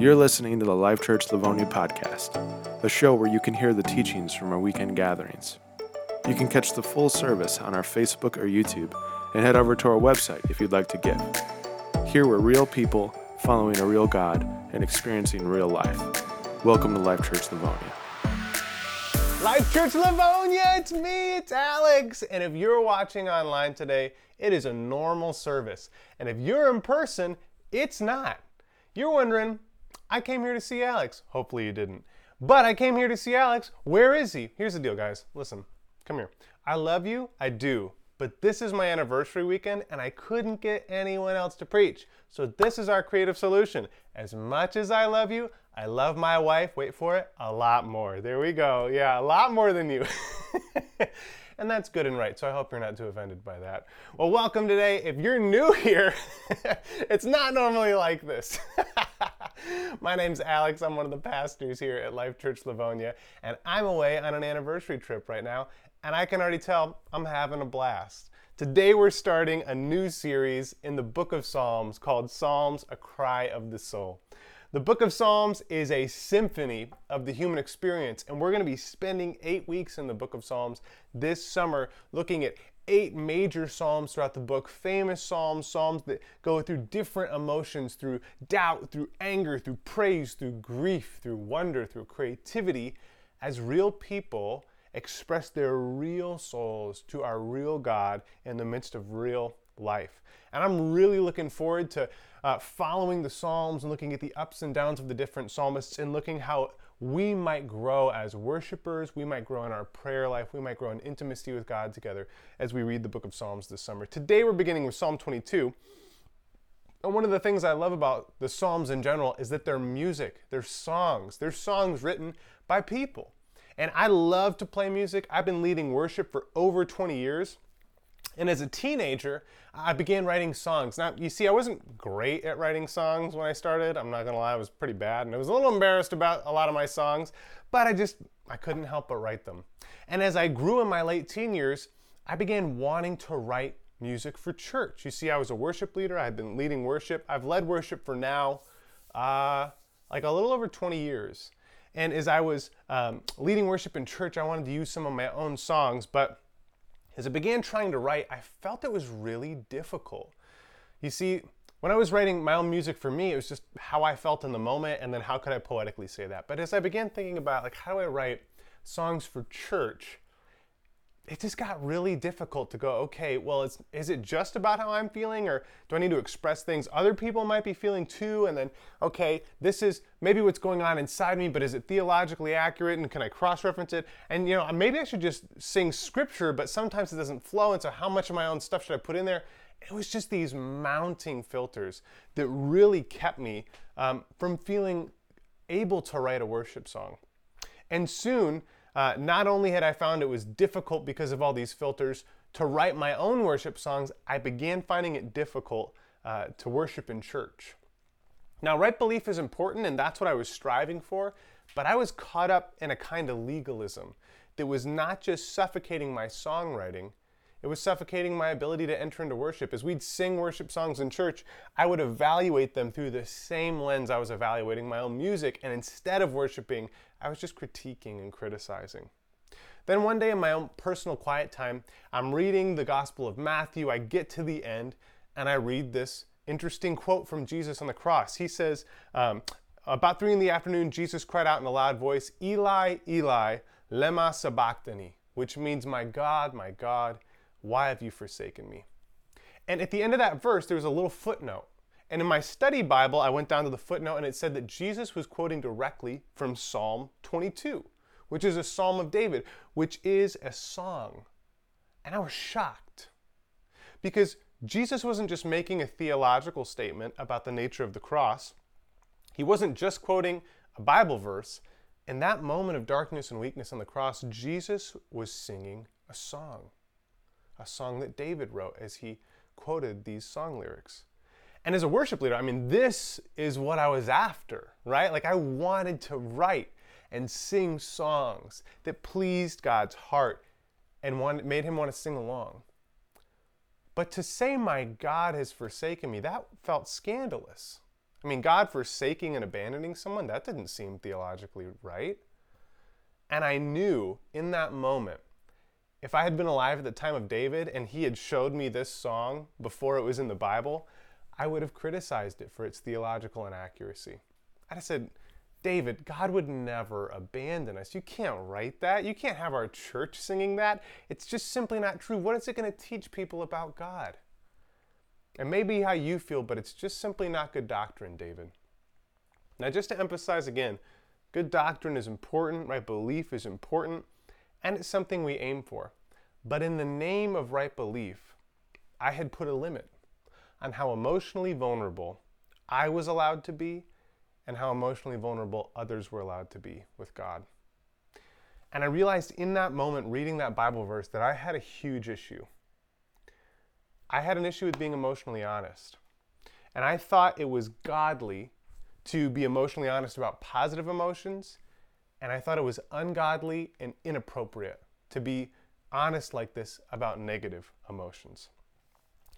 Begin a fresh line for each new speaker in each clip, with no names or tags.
You're listening to the Life Church Livonia podcast, a show where you can hear the teachings from our weekend gatherings. You can catch the full service on our Facebook or YouTube and head over to our website if you'd like to give. Here we're real people following a real God and experiencing real life. Welcome to Life Church Livonia.
Life Church Livonia, it's me, it's Alex. And if you're watching online today, it is a normal service. And if you're in person, it's not. You're wondering, I came here to see Alex. Hopefully you didn't. But I came here to see Alex. Where is he? Here's the deal, guys. Listen, come here. I love you. I do. But this is my anniversary weekend and I couldn't get anyone else to preach. So this is our creative solution. As much as I love you, I love my wife, wait for it, a lot more. There we go. Yeah, a lot more than you. and that's good and right. So I hope you're not too offended by that. Well, welcome today. If you're new here, it's not normally like this. My name's Alex. I'm one of the pastors here at Life Church Livonia, and I'm away on an anniversary trip right now, and I can already tell I'm having a blast. Today we're starting a new series in the book of Psalms called Psalms, a Cry of the Soul. The book of Psalms is a symphony of the human experience, and we're going to be spending eight weeks in the book of Psalms this summer looking at eight major psalms throughout the book, famous psalms, psalms that go through different emotions, through doubt, through anger, through praise, through grief, through wonder, through creativity, as real people express their real souls to our real God in the midst of real life. And I'm really looking forward to uh, following the Psalms and looking at the ups and downs of the different psalmists and looking how we might grow as worshipers, we might grow in our prayer life, we might grow in intimacy with God together as we read the book of Psalms this summer. Today we're beginning with Psalm 22. And one of the things I love about the Psalms in general is that they're music, they're songs, they're songs written by people. And I love to play music. I've been leading worship for over 20 years. And as a teenager, I began writing songs. Now, you see, I wasn't great at writing songs when I started. I'm not gonna lie, I was pretty bad, and I was a little embarrassed about a lot of my songs, but I just, I couldn't help but write them. And as I grew in my late teen years, I began wanting to write music for church. You see, I was a worship leader. I had been leading worship. I've led worship for now, uh, like a little over 20 years. And as I was um, leading worship in church, I wanted to use some of my own songs, but as I began trying to write, I felt it was really difficult. You see, when I was writing my own music for me, it was just how I felt in the moment and then how could I poetically say that. But as I began thinking about like how do I write songs for church, it just got really difficult to go, okay, well, is it just about how I'm feeling or do I need to express things other people might be feeling too? And then, okay, this is maybe what's going on inside me, but is it theologically accurate and can I cross reference it? And, you know, maybe I should just sing scripture, but sometimes it doesn't flow. And so, how much of my own stuff should I put in there? It was just these mounting filters that really kept me um, from feeling able to write a worship song. And soon, uh, not only had I found it was difficult because of all these filters to write my own worship songs, I began finding it difficult uh, to worship in church. Now, right belief is important, and that's what I was striving for, but I was caught up in a kind of legalism that was not just suffocating my songwriting, it was suffocating my ability to enter into worship. As we'd sing worship songs in church, I would evaluate them through the same lens I was evaluating my own music, and instead of worshiping, I was just critiquing and criticizing. Then one day in my own personal quiet time, I'm reading the Gospel of Matthew. I get to the end, and I read this interesting quote from Jesus on the cross. He says, um, About three in the afternoon, Jesus cried out in a loud voice, Eli, Eli, lema sabachthani, which means, My God, my God, why have you forsaken me? And at the end of that verse, there was a little footnote. And in my study Bible, I went down to the footnote and it said that Jesus was quoting directly from Psalm 22, which is a psalm of David, which is a song. And I was shocked because Jesus wasn't just making a theological statement about the nature of the cross, he wasn't just quoting a Bible verse. In that moment of darkness and weakness on the cross, Jesus was singing a song a song that David wrote as he quoted these song lyrics. And as a worship leader, I mean, this is what I was after, right? Like, I wanted to write and sing songs that pleased God's heart and wanted, made him want to sing along. But to say, My God has forsaken me, that felt scandalous. I mean, God forsaking and abandoning someone, that didn't seem theologically right. And I knew in that moment, if I had been alive at the time of David and he had showed me this song before it was in the Bible, I would have criticized it for its theological inaccuracy. I'd have said, David, God would never abandon us. You can't write that. You can't have our church singing that. It's just simply not true. What is it going to teach people about God? It may be how you feel, but it's just simply not good doctrine, David. Now, just to emphasize again, good doctrine is important, right belief is important, and it's something we aim for. But in the name of right belief, I had put a limit on how emotionally vulnerable I was allowed to be and how emotionally vulnerable others were allowed to be with God. And I realized in that moment, reading that Bible verse, that I had a huge issue. I had an issue with being emotionally honest. And I thought it was godly to be emotionally honest about positive emotions. And I thought it was ungodly and inappropriate to be honest like this about negative emotions.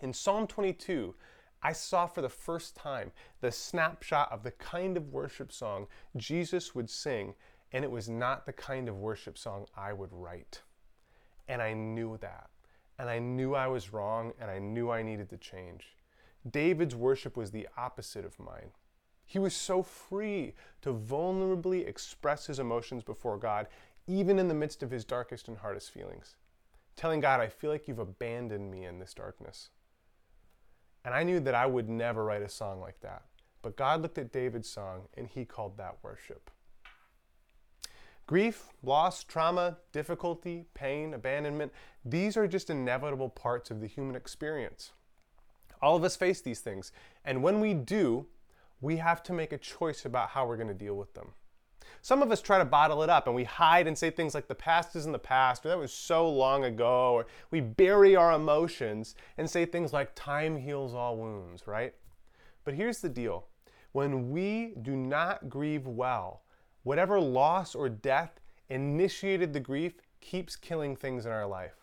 In Psalm 22, I saw for the first time the snapshot of the kind of worship song Jesus would sing, and it was not the kind of worship song I would write. And I knew that. And I knew I was wrong, and I knew I needed to change. David's worship was the opposite of mine. He was so free to vulnerably express his emotions before God, even in the midst of his darkest and hardest feelings. Telling God, I feel like you've abandoned me in this darkness. And I knew that I would never write a song like that. But God looked at David's song and he called that worship. Grief, loss, trauma, difficulty, pain, abandonment, these are just inevitable parts of the human experience. All of us face these things. And when we do, we have to make a choice about how we're going to deal with them. Some of us try to bottle it up and we hide and say things like the past is in the past or that was so long ago or we bury our emotions and say things like time heals all wounds, right? But here's the deal. When we do not grieve well, whatever loss or death initiated the grief keeps killing things in our life.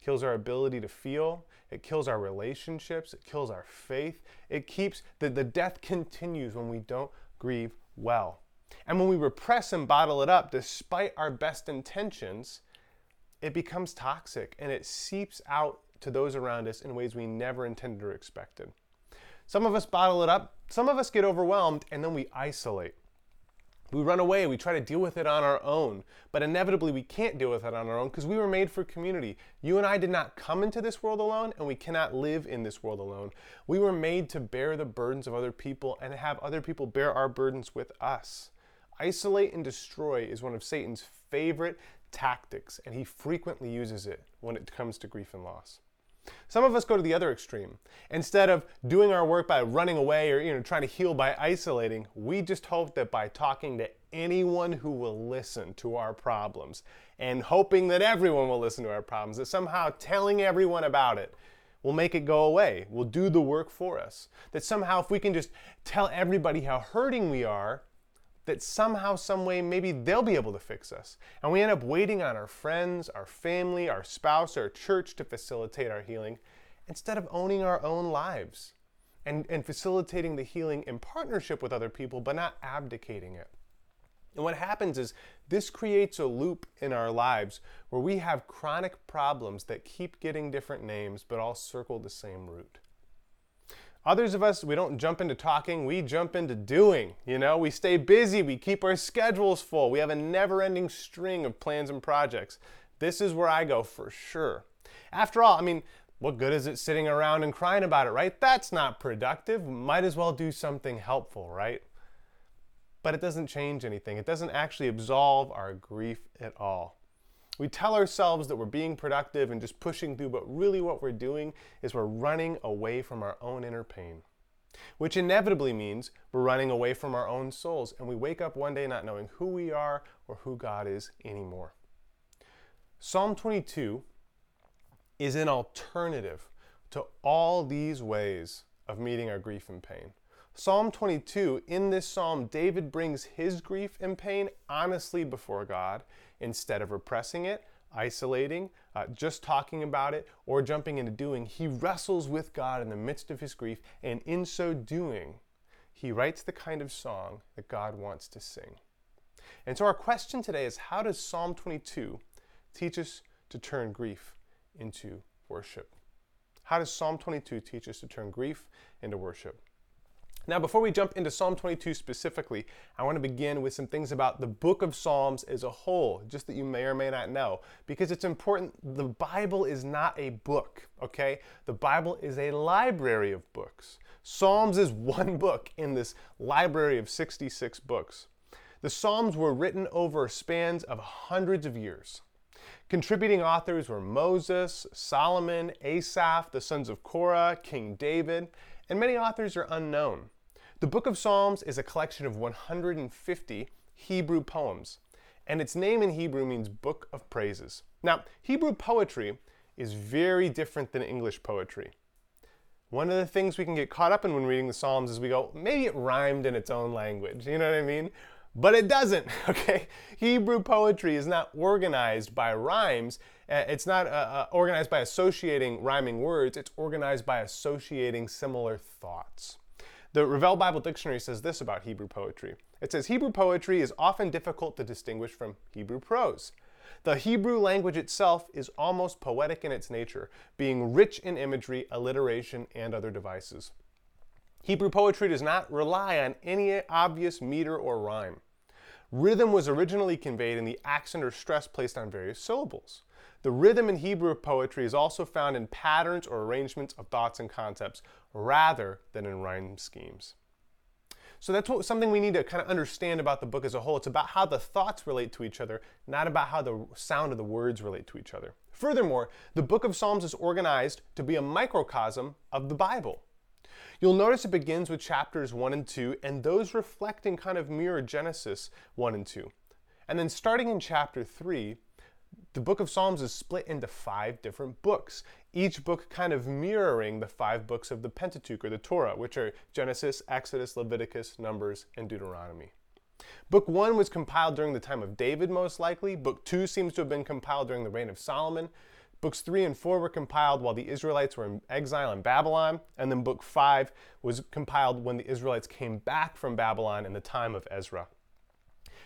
Kills our ability to feel, it kills our relationships, it kills our faith. It keeps the, the death continues when we don't grieve well. And when we repress and bottle it up, despite our best intentions, it becomes toxic and it seeps out to those around us in ways we never intended or expected. Some of us bottle it up, some of us get overwhelmed, and then we isolate. We run away, we try to deal with it on our own, but inevitably we can't deal with it on our own because we were made for community. You and I did not come into this world alone, and we cannot live in this world alone. We were made to bear the burdens of other people and have other people bear our burdens with us. Isolate and destroy is one of Satan's favorite tactics, and he frequently uses it when it comes to grief and loss. Some of us go to the other extreme. Instead of doing our work by running away or you know trying to heal by isolating, we just hope that by talking to anyone who will listen to our problems and hoping that everyone will listen to our problems, that somehow telling everyone about it will make it go away, will do the work for us. That somehow if we can just tell everybody how hurting we are, that somehow, some way, maybe they'll be able to fix us. And we end up waiting on our friends, our family, our spouse, our church to facilitate our healing instead of owning our own lives and, and facilitating the healing in partnership with other people, but not abdicating it. And what happens is this creates a loop in our lives where we have chronic problems that keep getting different names but all circle the same root. Others of us, we don't jump into talking, we jump into doing. You know, we stay busy, we keep our schedules full, we have a never ending string of plans and projects. This is where I go for sure. After all, I mean, what good is it sitting around and crying about it, right? That's not productive. Might as well do something helpful, right? But it doesn't change anything. It doesn't actually absolve our grief at all. We tell ourselves that we're being productive and just pushing through, but really what we're doing is we're running away from our own inner pain, which inevitably means we're running away from our own souls, and we wake up one day not knowing who we are or who God is anymore. Psalm 22 is an alternative to all these ways of meeting our grief and pain. Psalm 22, in this psalm, David brings his grief and pain honestly before God instead of repressing it, isolating, uh, just talking about it, or jumping into doing. He wrestles with God in the midst of his grief, and in so doing, he writes the kind of song that God wants to sing. And so our question today is how does Psalm 22 teach us to turn grief into worship? How does Psalm 22 teach us to turn grief into worship? Now, before we jump into Psalm 22 specifically, I want to begin with some things about the book of Psalms as a whole, just that you may or may not know, because it's important. The Bible is not a book, okay? The Bible is a library of books. Psalms is one book in this library of 66 books. The Psalms were written over spans of hundreds of years. Contributing authors were Moses, Solomon, Asaph, the sons of Korah, King David, and many authors are unknown. The Book of Psalms is a collection of 150 Hebrew poems, and its name in Hebrew means Book of Praises. Now, Hebrew poetry is very different than English poetry. One of the things we can get caught up in when reading the Psalms is we go, maybe it rhymed in its own language. You know what I mean? But it doesn't, okay? Hebrew poetry is not organized by rhymes. Uh, it's not uh, uh, organized by associating rhyming words. It's organized by associating similar thoughts. The Revell Bible Dictionary says this about Hebrew poetry. It says Hebrew poetry is often difficult to distinguish from Hebrew prose. The Hebrew language itself is almost poetic in its nature, being rich in imagery, alliteration, and other devices. Hebrew poetry does not rely on any obvious meter or rhyme. Rhythm was originally conveyed in the accent or stress placed on various syllables. The rhythm in Hebrew poetry is also found in patterns or arrangements of thoughts and concepts rather than in rhyme schemes. So that's what, something we need to kind of understand about the book as a whole. It's about how the thoughts relate to each other, not about how the sound of the words relate to each other. Furthermore, the book of Psalms is organized to be a microcosm of the Bible. You'll notice it begins with chapters 1 and 2, and those reflect and kind of mirror Genesis 1 and 2. And then starting in chapter 3, the book of Psalms is split into five different books, each book kind of mirroring the five books of the Pentateuch or the Torah, which are Genesis, Exodus, Leviticus, Numbers, and Deuteronomy. Book 1 was compiled during the time of David, most likely. Book 2 seems to have been compiled during the reign of Solomon. Books 3 and 4 were compiled while the Israelites were in exile in Babylon. And then Book 5 was compiled when the Israelites came back from Babylon in the time of Ezra.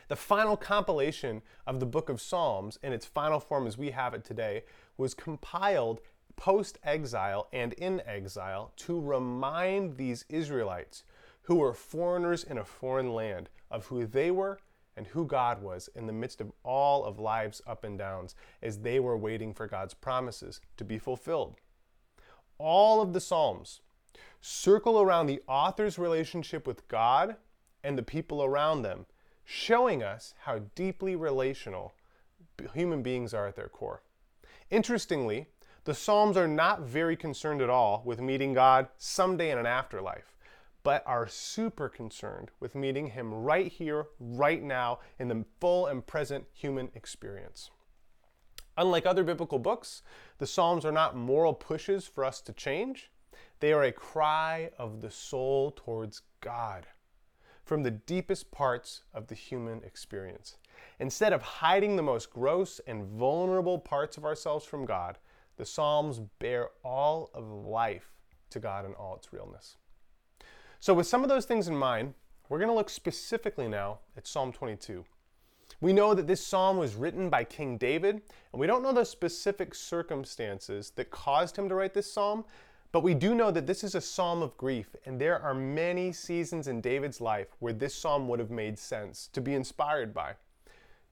The final compilation of the book of Psalms, in its final form as we have it today, was compiled post exile and in exile to remind these Israelites who were foreigners in a foreign land of who they were and who God was in the midst of all of life's up and downs as they were waiting for God's promises to be fulfilled. All of the Psalms circle around the author's relationship with God and the people around them showing us how deeply relational human beings are at their core. Interestingly, the Psalms are not very concerned at all with meeting God someday in an afterlife, but are super concerned with meeting Him right here, right now, in the full and present human experience. Unlike other biblical books, the Psalms are not moral pushes for us to change. They are a cry of the soul towards God from the deepest parts of the human experience. Instead of hiding the most gross and vulnerable parts of ourselves from God, the Psalms bear all of life to God in all its realness. So, with some of those things in mind, we're going to look specifically now at Psalm 22. We know that this psalm was written by King David, and we don't know the specific circumstances that caused him to write this psalm, but we do know that this is a psalm of grief, and there are many seasons in David's life where this psalm would have made sense to be inspired by.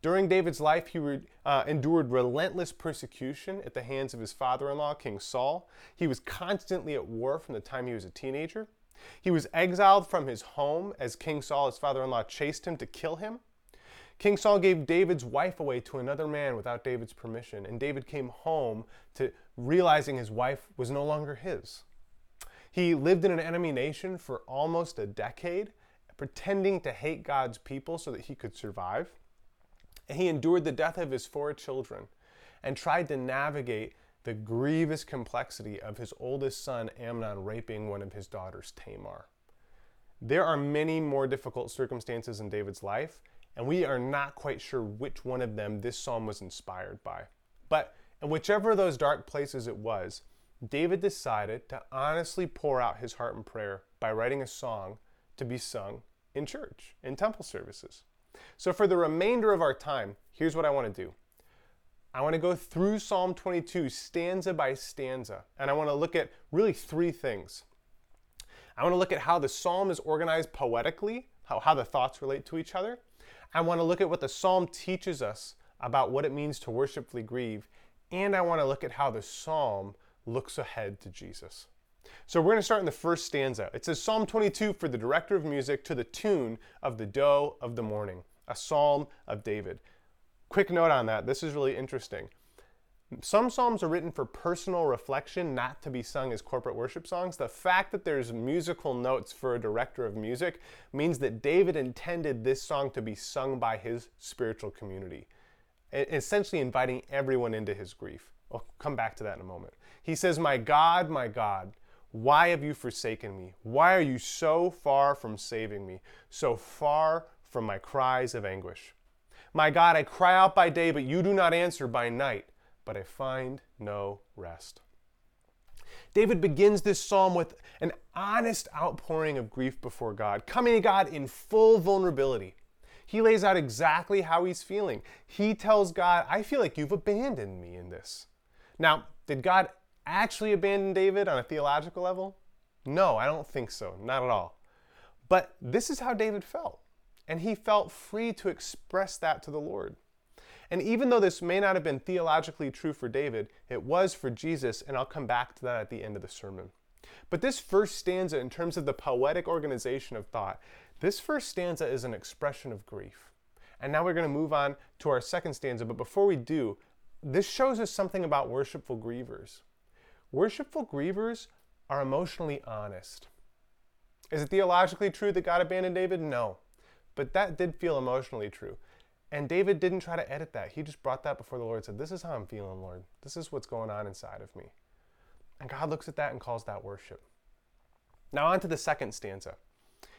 During David's life, he re, uh, endured relentless persecution at the hands of his father in law, King Saul. He was constantly at war from the time he was a teenager. He was exiled from his home as King Saul, his father in law, chased him to kill him. King Saul gave David's wife away to another man without David's permission, and David came home to realizing his wife was no longer his. He lived in an enemy nation for almost a decade, pretending to hate God's people so that he could survive. And he endured the death of his four children and tried to navigate the grievous complexity of his oldest son Amnon raping one of his daughters, Tamar. There are many more difficult circumstances in David's life, and we are not quite sure which one of them this psalm was inspired by. But in whichever of those dark places it was, David decided to honestly pour out his heart in prayer by writing a song to be sung in church, in temple services. So, for the remainder of our time, here's what I want to do I want to go through Psalm 22 stanza by stanza, and I want to look at really three things. I want to look at how the psalm is organized poetically, how, how the thoughts relate to each other. I want to look at what the psalm teaches us about what it means to worshipfully grieve, and I want to look at how the psalm looks ahead to Jesus. So we're going to start in the first stanza. It says Psalm 22 for the director of music to the tune of the doe of the morning, a psalm of David. Quick note on that. This is really interesting. Some psalms are written for personal reflection, not to be sung as corporate worship songs. The fact that there's musical notes for a director of music means that David intended this song to be sung by his spiritual community, essentially inviting everyone into his grief. I'll come back to that in a moment. He says, My God, my God, why have you forsaken me? Why are you so far from saving me, so far from my cries of anguish? My God, I cry out by day, but you do not answer by night but I find no rest. David begins this psalm with an honest outpouring of grief before God, coming to God in full vulnerability. He lays out exactly how he's feeling. He tells God, I feel like you've abandoned me in this. Now, did God actually abandon David on a theological level? No, I don't think so, not at all. But this is how David felt, and he felt free to express that to the Lord. And even though this may not have been theologically true for David, it was for Jesus, and I'll come back to that at the end of the sermon. But this first stanza, in terms of the poetic organization of thought, this first stanza is an expression of grief. And now we're going to move on to our second stanza. But before we do, this shows us something about worshipful grievers. Worshipful grievers are emotionally honest. Is it theologically true that God abandoned David? No. But that did feel emotionally true. And David didn't try to edit that. He just brought that before the Lord said, This is how I'm feeling, Lord. This is what's going on inside of me. And God looks at that and calls that worship. Now, on to the second stanza.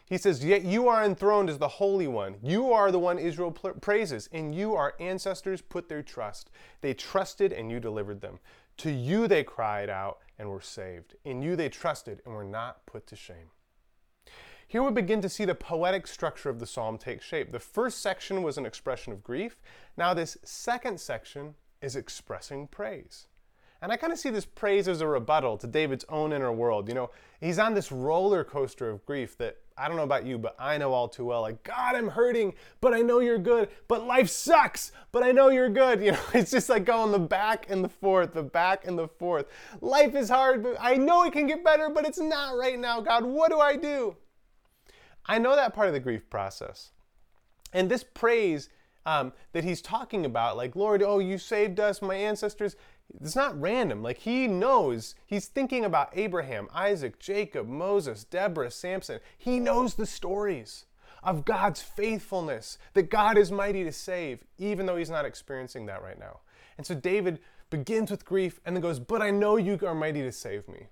He says, Yet you are enthroned as the Holy One. You are the one Israel praises. In you our ancestors put their trust. They trusted and you delivered them. To you they cried out and were saved. In you they trusted and were not put to shame. Here we begin to see the poetic structure of the psalm take shape. The first section was an expression of grief. Now, this second section is expressing praise. And I kind of see this praise as a rebuttal to David's own inner world. You know, he's on this roller coaster of grief that I don't know about you, but I know all too well. Like, God, I'm hurting, but I know you're good. But life sucks, but I know you're good. You know, it's just like going the back and the forth, the back and the forth. Life is hard, but I know it can get better, but it's not right now. God, what do I do? I know that part of the grief process. And this praise um, that he's talking about, like, Lord, oh, you saved us, my ancestors, it's not random. Like, he knows, he's thinking about Abraham, Isaac, Jacob, Moses, Deborah, Samson. He knows the stories of God's faithfulness, that God is mighty to save, even though he's not experiencing that right now. And so David begins with grief and then goes, But I know you are mighty to save me.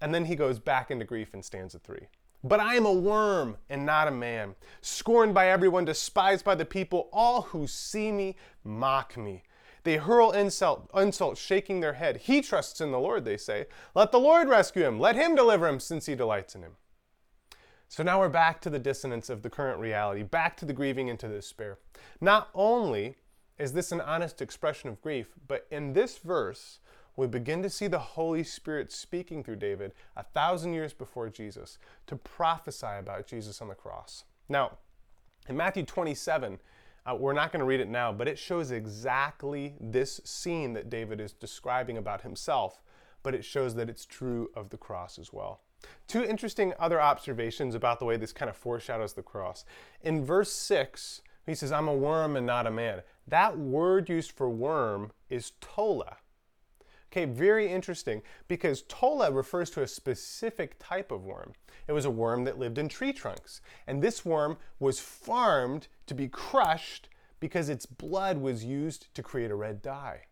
And then he goes back into grief in stanza three. But I am a worm and not a man, scorned by everyone, despised by the people. All who see me mock me. They hurl insult, insult, shaking their head. He trusts in the Lord, they say. Let the Lord rescue him. Let him deliver him, since he delights in him. So now we're back to the dissonance of the current reality, back to the grieving and to the despair. Not only is this an honest expression of grief, but in this verse, we begin to see the Holy Spirit speaking through David a thousand years before Jesus to prophesy about Jesus on the cross. Now, in Matthew 27, uh, we're not going to read it now, but it shows exactly this scene that David is describing about himself, but it shows that it's true of the cross as well. Two interesting other observations about the way this kind of foreshadows the cross. In verse 6, he says, I'm a worm and not a man. That word used for worm is tola. Okay, very interesting because tola refers to a specific type of worm. It was a worm that lived in tree trunks. And this worm was farmed to be crushed because its blood was used to create a red dye.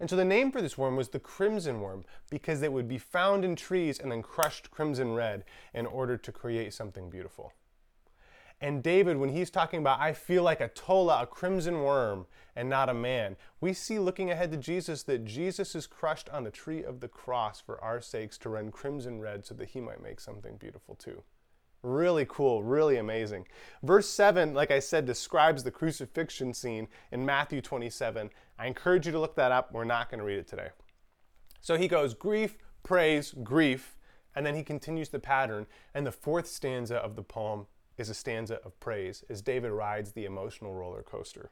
And so the name for this worm was the crimson worm because it would be found in trees and then crushed crimson red in order to create something beautiful. And David, when he's talking about, I feel like a tola, a crimson worm, and not a man, we see looking ahead to Jesus that Jesus is crushed on the tree of the cross for our sakes to run crimson red so that he might make something beautiful too. Really cool, really amazing. Verse 7, like I said, describes the crucifixion scene in Matthew 27. I encourage you to look that up. We're not going to read it today. So he goes grief, praise, grief, and then he continues the pattern. And the fourth stanza of the poem is a stanza of praise as David rides the emotional roller coaster.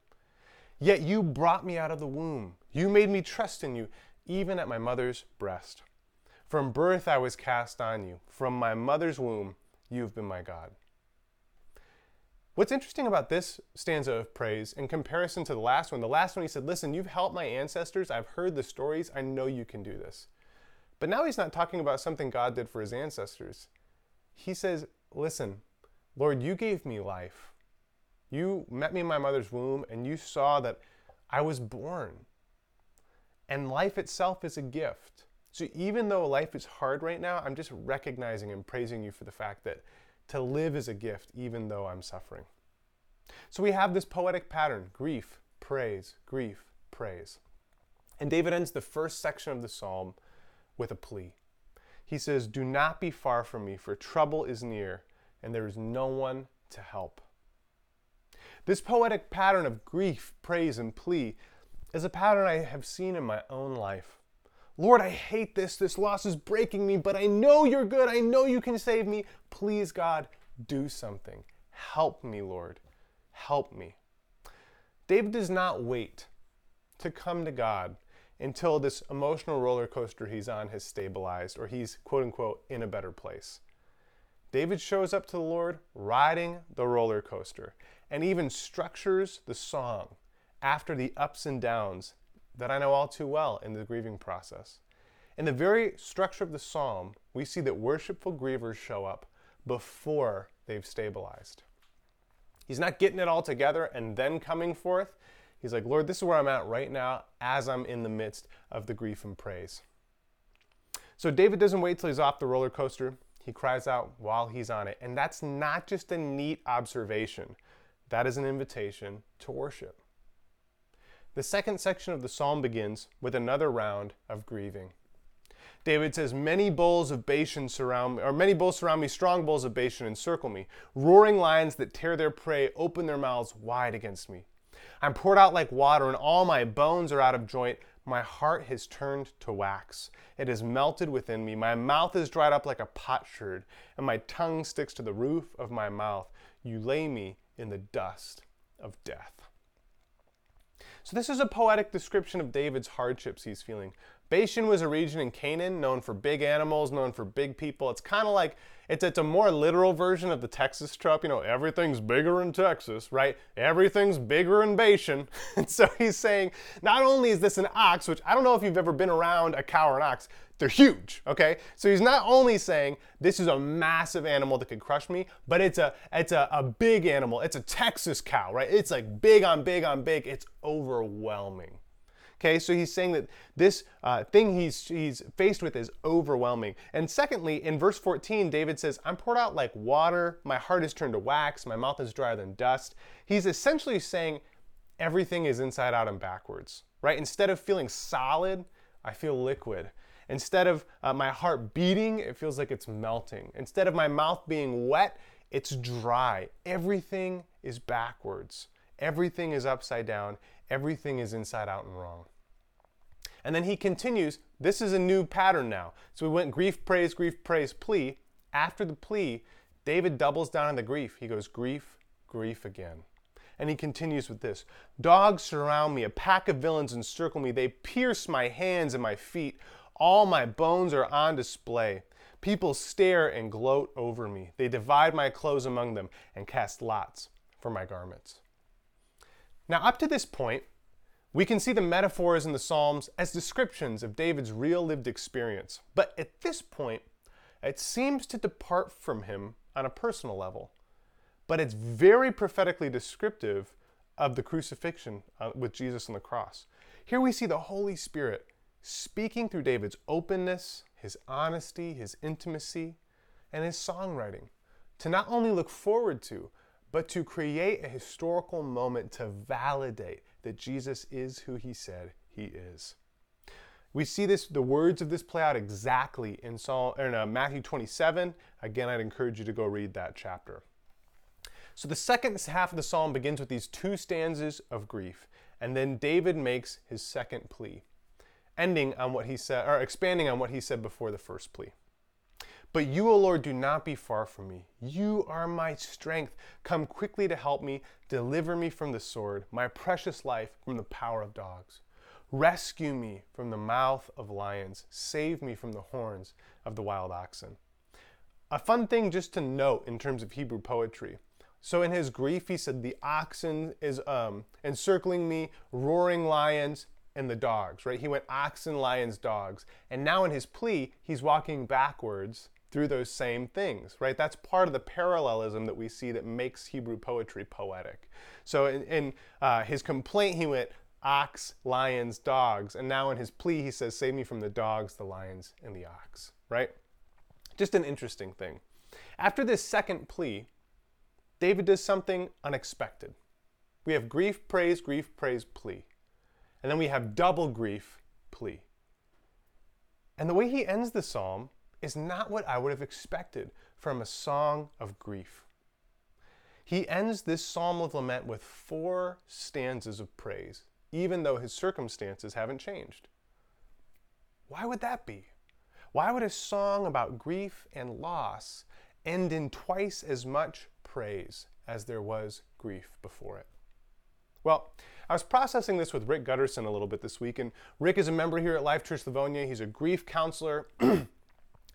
Yet you brought me out of the womb. You made me trust in you, even at my mother's breast. From birth I was cast on you. From my mother's womb, you've been my God. What's interesting about this stanza of praise in comparison to the last one, the last one he said, Listen, you've helped my ancestors. I've heard the stories. I know you can do this. But now he's not talking about something God did for his ancestors. He says, Listen, Lord, you gave me life. You met me in my mother's womb and you saw that I was born. And life itself is a gift. So even though life is hard right now, I'm just recognizing and praising you for the fact that to live is a gift, even though I'm suffering. So we have this poetic pattern grief, praise, grief, praise. And David ends the first section of the psalm with a plea. He says, Do not be far from me, for trouble is near, and there is no one to help. This poetic pattern of grief, praise, and plea is a pattern I have seen in my own life. Lord, I hate this. This loss is breaking me, but I know you're good. I know you can save me. Please, God, do something. Help me, Lord. Help me. David does not wait to come to God until this emotional roller coaster he's on has stabilized or he's, quote unquote, in a better place. David shows up to the Lord riding the roller coaster and even structures the song after the ups and downs that I know all too well in the grieving process. In the very structure of the psalm, we see that worshipful grievers show up before they've stabilized. He's not getting it all together and then coming forth. He's like, Lord, this is where I'm at right now as I'm in the midst of the grief and praise. So David doesn't wait till he's off the roller coaster. He cries out while he's on it. And that's not just a neat observation, that is an invitation to worship. The second section of the psalm begins with another round of grieving. David says, Many bulls of Bashan surround me, or many bulls surround me, strong bulls of Bashan encircle me. Roaring lions that tear their prey open their mouths wide against me. I'm poured out like water, and all my bones are out of joint. My heart has turned to wax. It has melted within me. My mouth is dried up like a potsherd, and my tongue sticks to the roof of my mouth. You lay me in the dust of death. So, this is a poetic description of David's hardships he's feeling. Bashan was a region in Canaan known for big animals, known for big people. It's kind of like it's, it's a more literal version of the Texas trope. You know, everything's bigger in Texas, right? Everything's bigger in Bashan. and so he's saying, not only is this an ox, which I don't know if you've ever been around a cow or an ox, they're huge, okay? So he's not only saying this is a massive animal that could crush me, but it's a it's a, a big animal. It's a Texas cow, right? It's like big on big on big. It's overwhelming. Okay, so he's saying that this uh, thing he's, he's faced with is overwhelming. And secondly, in verse 14, David says, I'm poured out like water, my heart is turned to wax, my mouth is drier than dust. He's essentially saying everything is inside out and backwards, right? Instead of feeling solid, I feel liquid. Instead of uh, my heart beating, it feels like it's melting. Instead of my mouth being wet, it's dry. Everything is backwards. Everything is upside down. Everything is inside out and wrong. And then he continues, this is a new pattern now. So we went grief, praise, grief, praise, plea. After the plea, David doubles down on the grief. He goes grief, grief again. And he continues with this Dogs surround me, a pack of villains encircle me. They pierce my hands and my feet. All my bones are on display. People stare and gloat over me. They divide my clothes among them and cast lots for my garments. Now, up to this point, we can see the metaphors in the Psalms as descriptions of David's real lived experience. But at this point, it seems to depart from him on a personal level. But it's very prophetically descriptive of the crucifixion uh, with Jesus on the cross. Here we see the Holy Spirit speaking through David's openness, his honesty, his intimacy, and his songwriting to not only look forward to, but to create a historical moment to validate that Jesus is who he said he is. We see this, the words of this play out exactly in, in uh, Matthew 27. Again, I'd encourage you to go read that chapter. So the second half of the psalm begins with these two stanzas of grief, and then David makes his second plea, ending on what he said, or expanding on what he said before the first plea. But you, O Lord, do not be far from me. You are my strength. Come quickly to help me. Deliver me from the sword, my precious life from the power of dogs. Rescue me from the mouth of lions. Save me from the horns of the wild oxen. A fun thing just to note in terms of Hebrew poetry. So in his grief, he said, The oxen is um, encircling me, roaring lions, and the dogs, right? He went oxen, lions, dogs. And now in his plea, he's walking backwards through those same things, right? That's part of the parallelism that we see that makes Hebrew poetry poetic. So in, in uh, his complaint, he went ox, lions, dogs. And now in his plea, he says, Save me from the dogs, the lions, and the ox, right? Just an interesting thing. After this second plea, David does something unexpected. We have grief, praise, grief, praise, plea. And then we have double grief, plea. And the way he ends the psalm is not what I would have expected from a song of grief. He ends this psalm of lament with four stanzas of praise even though his circumstances haven't changed. Why would that be? Why would a song about grief and loss end in twice as much praise as there was grief before it? Well, I was processing this with Rick Gutterson a little bit this week, and Rick is a member here at Life Church Livonia. He's a grief counselor,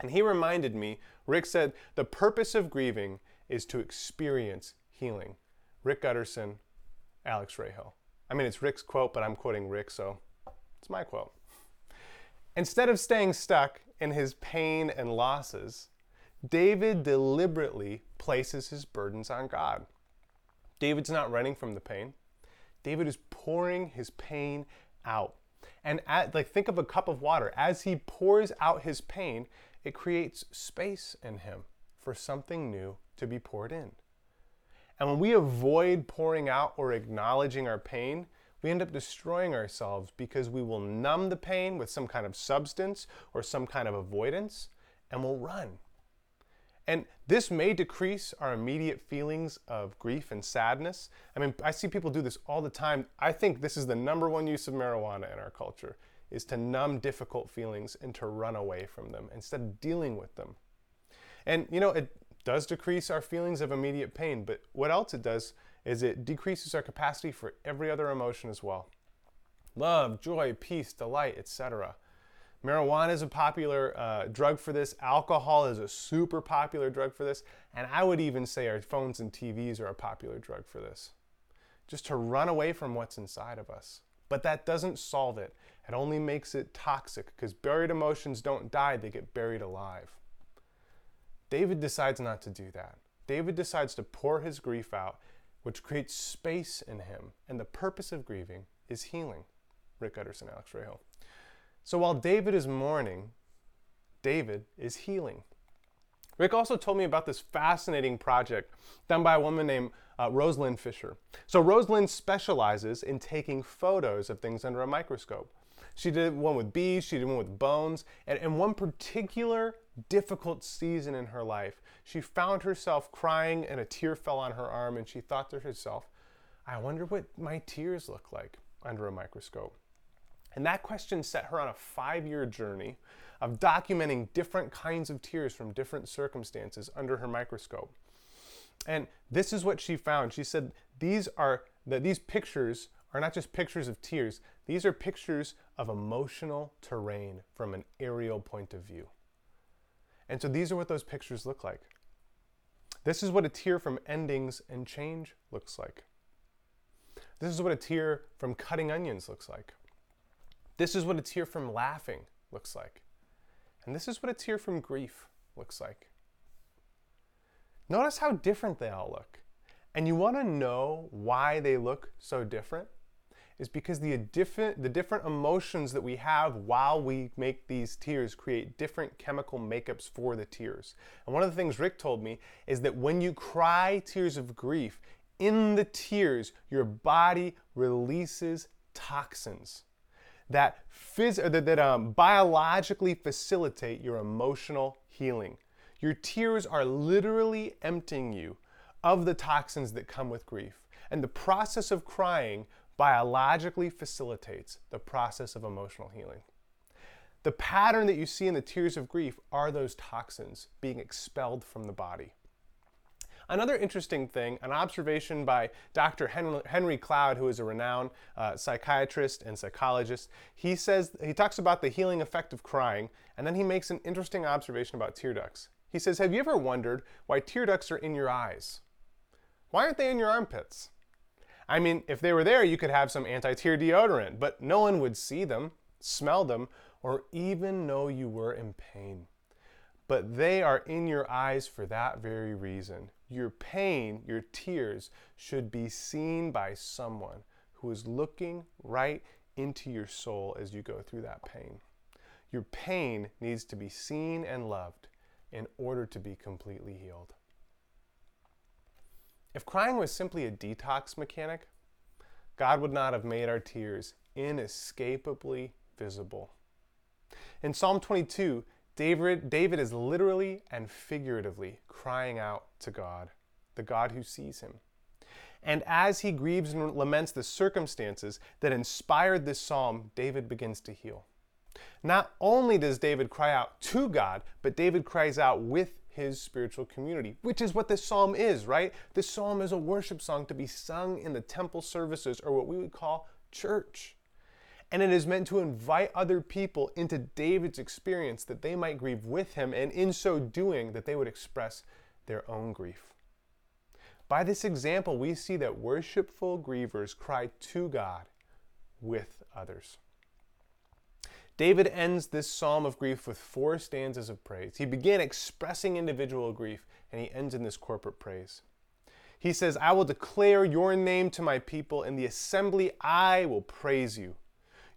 and he reminded me, Rick said, the purpose of grieving is to experience healing. Rick Gutterson, Alex Rahill. I mean, it's Rick's quote, but I'm quoting Rick, so it's my quote. Instead of staying stuck in his pain and losses, David deliberately places his burdens on God. David's not running from the pain. David is pouring his pain out. And at, like think of a cup of water. As he pours out his pain, it creates space in him for something new to be poured in. And when we avoid pouring out or acknowledging our pain, we end up destroying ourselves because we will numb the pain with some kind of substance or some kind of avoidance and we'll run. And this may decrease our immediate feelings of grief and sadness. I mean, I see people do this all the time. I think this is the number one use of marijuana in our culture is to numb difficult feelings and to run away from them instead of dealing with them. And you know, it, does decrease our feelings of immediate pain, but what else it does is it decreases our capacity for every other emotion as well. Love, joy, peace, delight, etc. Marijuana is a popular uh, drug for this. Alcohol is a super popular drug for this. And I would even say our phones and TVs are a popular drug for this. Just to run away from what's inside of us. But that doesn't solve it. It only makes it toxic because buried emotions don't die, they get buried alive. David decides not to do that. David decides to pour his grief out, which creates space in him. And the purpose of grieving is healing. Rick Utterson, Alex Rahill. So while David is mourning, David is healing. Rick also told me about this fascinating project done by a woman named uh, Rose-Lynn Fisher. So, Rose-Lynn specializes in taking photos of things under a microscope. She did one with bees, she did one with bones, and in one particular difficult season in her life, she found herself crying and a tear fell on her arm, and she thought to herself, I wonder what my tears look like under a microscope. And that question set her on a five year journey of documenting different kinds of tears from different circumstances under her microscope. And this is what she found. She said these are that these pictures are not just pictures of tears, these are pictures of emotional terrain from an aerial point of view. And so these are what those pictures look like. This is what a tear from endings and change looks like. This is what a tear from cutting onions looks like. This is what a tear from laughing looks like. And this is what a tear from grief looks like. Notice how different they all look. And you want to know why they look so different? Is because the different, the different emotions that we have while we make these tears create different chemical makeups for the tears. And one of the things Rick told me is that when you cry tears of grief, in the tears, your body releases toxins. that, phys- that, that um, biologically facilitate your emotional healing. Your tears are literally emptying you of the toxins that come with grief. And the process of crying biologically facilitates the process of emotional healing. The pattern that you see in the tears of grief are those toxins being expelled from the body. Another interesting thing, an observation by Dr. Henry Cloud, who is a renowned uh, psychiatrist and psychologist, he says he talks about the healing effect of crying, and then he makes an interesting observation about tear ducts. He says, "Have you ever wondered why tear ducts are in your eyes? Why aren't they in your armpits?" I mean, if they were there, you could have some anti tear deodorant, but no one would see them, smell them, or even know you were in pain. But they are in your eyes for that very reason. Your pain, your tears, should be seen by someone who is looking right into your soul as you go through that pain. Your pain needs to be seen and loved in order to be completely healed. If crying was simply a detox mechanic, God would not have made our tears inescapably visible. In Psalm 22, David, David is literally and figuratively crying out to God, the God who sees him. And as he grieves and laments the circumstances that inspired this psalm, David begins to heal. Not only does David cry out to God, but David cries out with his spiritual community, which is what this psalm is, right? This psalm is a worship song to be sung in the temple services, or what we would call church. And it is meant to invite other people into David's experience that they might grieve with him, and in so doing, that they would express their own grief. By this example, we see that worshipful grievers cry to God with others. David ends this psalm of grief with four stanzas of praise. He began expressing individual grief, and he ends in this corporate praise. He says, I will declare your name to my people. In the assembly, I will praise you.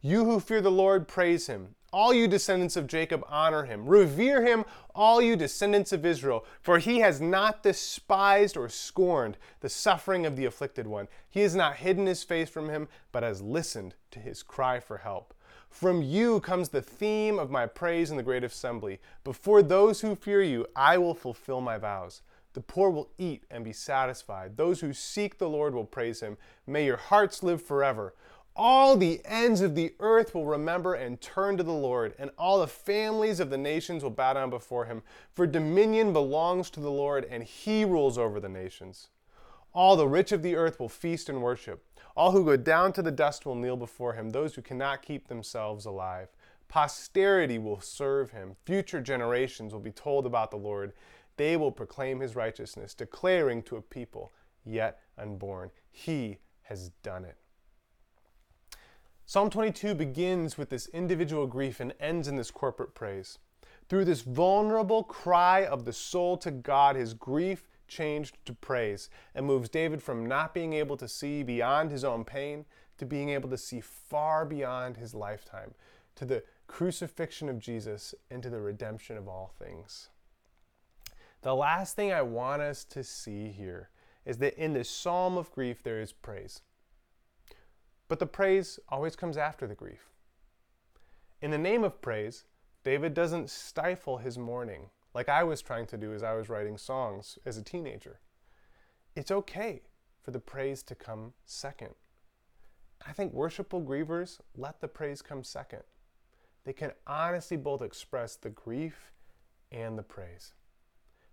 You who fear the Lord, praise him. All you descendants of Jacob, honor him. Revere him, all you descendants of Israel, for he has not despised or scorned the suffering of the afflicted one. He has not hidden his face from him, but has listened to his cry for help. From you comes the theme of my praise in the great assembly. Before those who fear you, I will fulfill my vows. The poor will eat and be satisfied. Those who seek the Lord will praise him. May your hearts live forever. All the ends of the earth will remember and turn to the Lord, and all the families of the nations will bow down before him. For dominion belongs to the Lord, and he rules over the nations. All the rich of the earth will feast and worship. All who go down to the dust will kneel before him, those who cannot keep themselves alive. Posterity will serve him. Future generations will be told about the Lord. They will proclaim his righteousness, declaring to a people yet unborn, He has done it. Psalm 22 begins with this individual grief and ends in this corporate praise. Through this vulnerable cry of the soul to God, his grief changed to praise and moves David from not being able to see beyond his own pain to being able to see far beyond his lifetime, to the crucifixion of Jesus and to the redemption of all things. The last thing I want us to see here is that in this psalm of grief there is praise. But the praise always comes after the grief. In the name of praise, David doesn't stifle his mourning like I was trying to do as I was writing songs as a teenager. It's okay for the praise to come second. I think worshipful grievers let the praise come second. They can honestly both express the grief and the praise.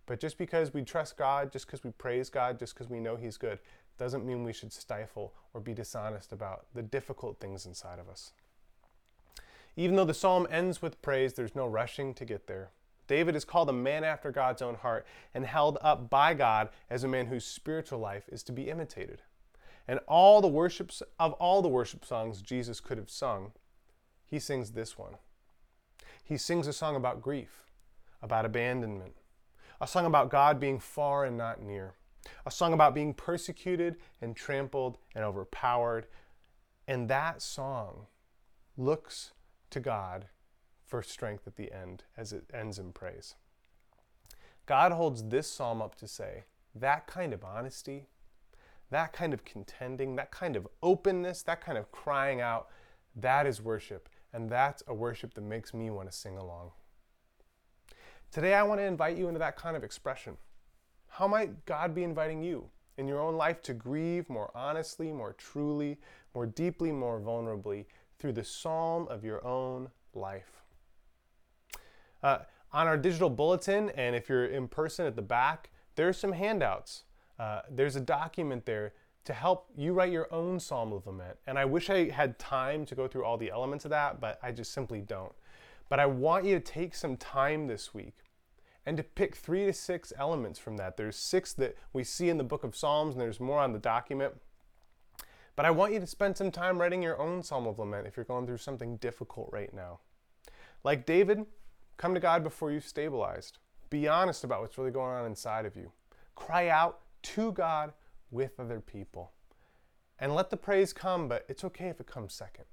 But just because we trust God, just because we praise God, just because we know He's good, doesn't mean we should stifle or be dishonest about the difficult things inside of us. Even though the psalm ends with praise, there's no rushing to get there. David is called a man after God's own heart and held up by God as a man whose spiritual life is to be imitated. And all the worships of all the worship songs Jesus could have sung, he sings this one. He sings a song about grief, about abandonment, a song about God being far and not near, a song about being persecuted and trampled and overpowered. And that song looks to God for strength at the end as it ends in praise. God holds this psalm up to say that kind of honesty, that kind of contending, that kind of openness, that kind of crying out, that is worship. And that's a worship that makes me want to sing along. Today, I want to invite you into that kind of expression. How might God be inviting you in your own life to grieve more honestly, more truly, more deeply, more vulnerably through the psalm of your own life? Uh, on our digital bulletin, and if you're in person at the back, there's some handouts. Uh, there's a document there to help you write your own psalm of lament. And I wish I had time to go through all the elements of that, but I just simply don't. But I want you to take some time this week and to pick three to six elements from that. There's six that we see in the book of Psalms, and there's more on the document. But I want you to spend some time writing your own psalm of lament if you're going through something difficult right now. Like David, come to God before you've stabilized. Be honest about what's really going on inside of you. Cry out to God with other people. And let the praise come, but it's okay if it comes second.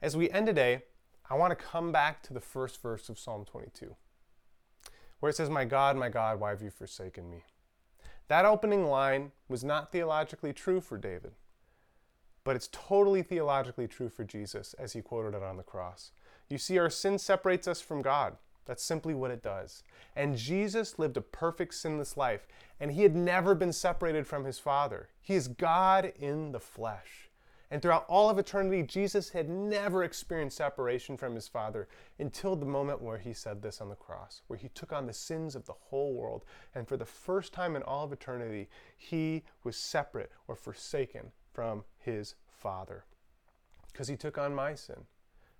As we end today, I want to come back to the first verse of Psalm 22, where it says, My God, my God, why have you forsaken me? That opening line was not theologically true for David, but it's totally theologically true for Jesus as he quoted it on the cross. You see, our sin separates us from God. That's simply what it does. And Jesus lived a perfect sinless life, and he had never been separated from his Father. He is God in the flesh. And throughout all of eternity, Jesus had never experienced separation from his Father until the moment where he said this on the cross, where he took on the sins of the whole world. And for the first time in all of eternity, he was separate or forsaken from his Father. Because he took on my sin,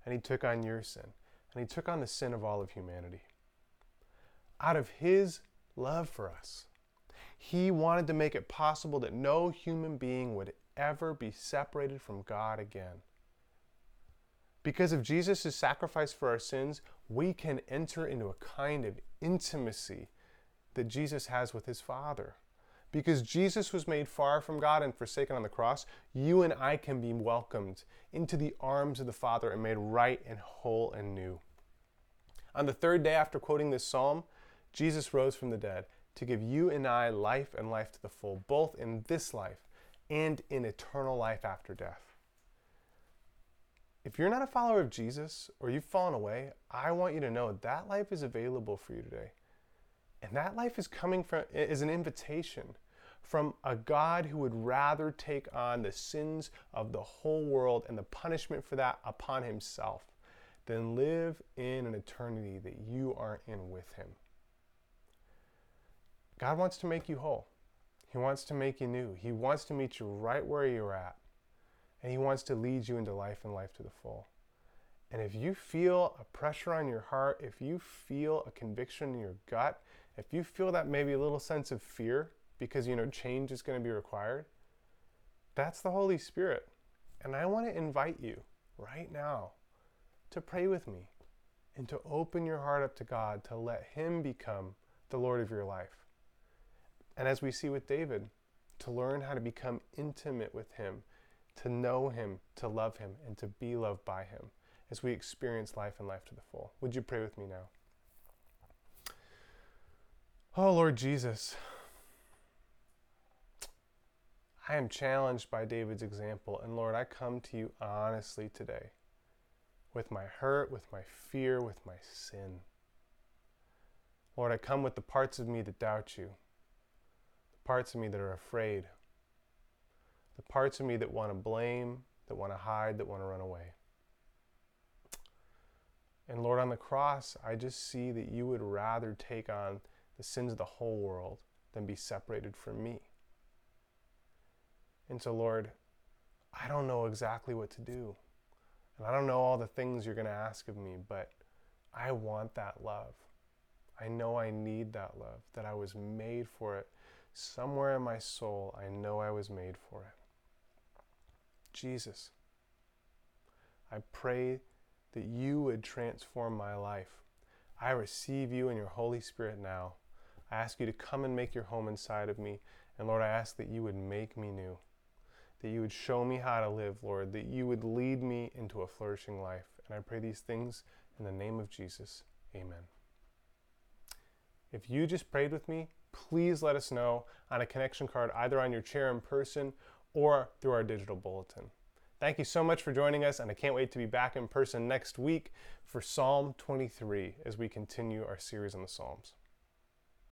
and he took on your sin and he took on the sin of all of humanity. Out of his love for us, he wanted to make it possible that no human being would ever be separated from God again. Because of Jesus' sacrifice for our sins, we can enter into a kind of intimacy that Jesus has with his Father. Because Jesus was made far from God and forsaken on the cross, you and I can be welcomed into the arms of the Father and made right and whole and new. On the third day after quoting this psalm, Jesus rose from the dead to give you and I life and life to the full, both in this life and in eternal life after death. If you're not a follower of Jesus or you've fallen away, I want you to know that life is available for you today. And that life is coming from is an invitation from a God who would rather take on the sins of the whole world and the punishment for that upon himself than live in an eternity that you are in with him. God wants to make you whole. He wants to make you new. He wants to meet you right where you're at. And He wants to lead you into life and life to the full. And if you feel a pressure on your heart, if you feel a conviction in your gut, if you feel that maybe a little sense of fear because you know change is going to be required, that's the Holy Spirit. And I want to invite you right now to pray with me and to open your heart up to God, to let Him become the Lord of your life. And as we see with David, to learn how to become intimate with Him, to know Him, to love Him, and to be loved by Him as we experience life and life to the full. Would you pray with me now? Oh, Lord Jesus, I am challenged by David's example, and Lord, I come to you honestly today with my hurt, with my fear, with my sin. Lord, I come with the parts of me that doubt you, the parts of me that are afraid, the parts of me that want to blame, that want to hide, that want to run away. And Lord, on the cross, I just see that you would rather take on the sins of the whole world than be separated from me. And so, Lord, I don't know exactly what to do. And I don't know all the things you're going to ask of me, but I want that love. I know I need that love, that I was made for it. Somewhere in my soul, I know I was made for it. Jesus, I pray that you would transform my life. I receive you and your Holy Spirit now. I ask you to come and make your home inside of me. And Lord, I ask that you would make me new that you would show me how to live, Lord, that you would lead me into a flourishing life. And I pray these things in the name of Jesus. Amen. If you just prayed with me, please let us know on a connection card, either on your chair in person or through our digital bulletin. Thank you so much for joining us, and I can't wait to be back in person next week for Psalm 23 as we continue our series on the Psalms.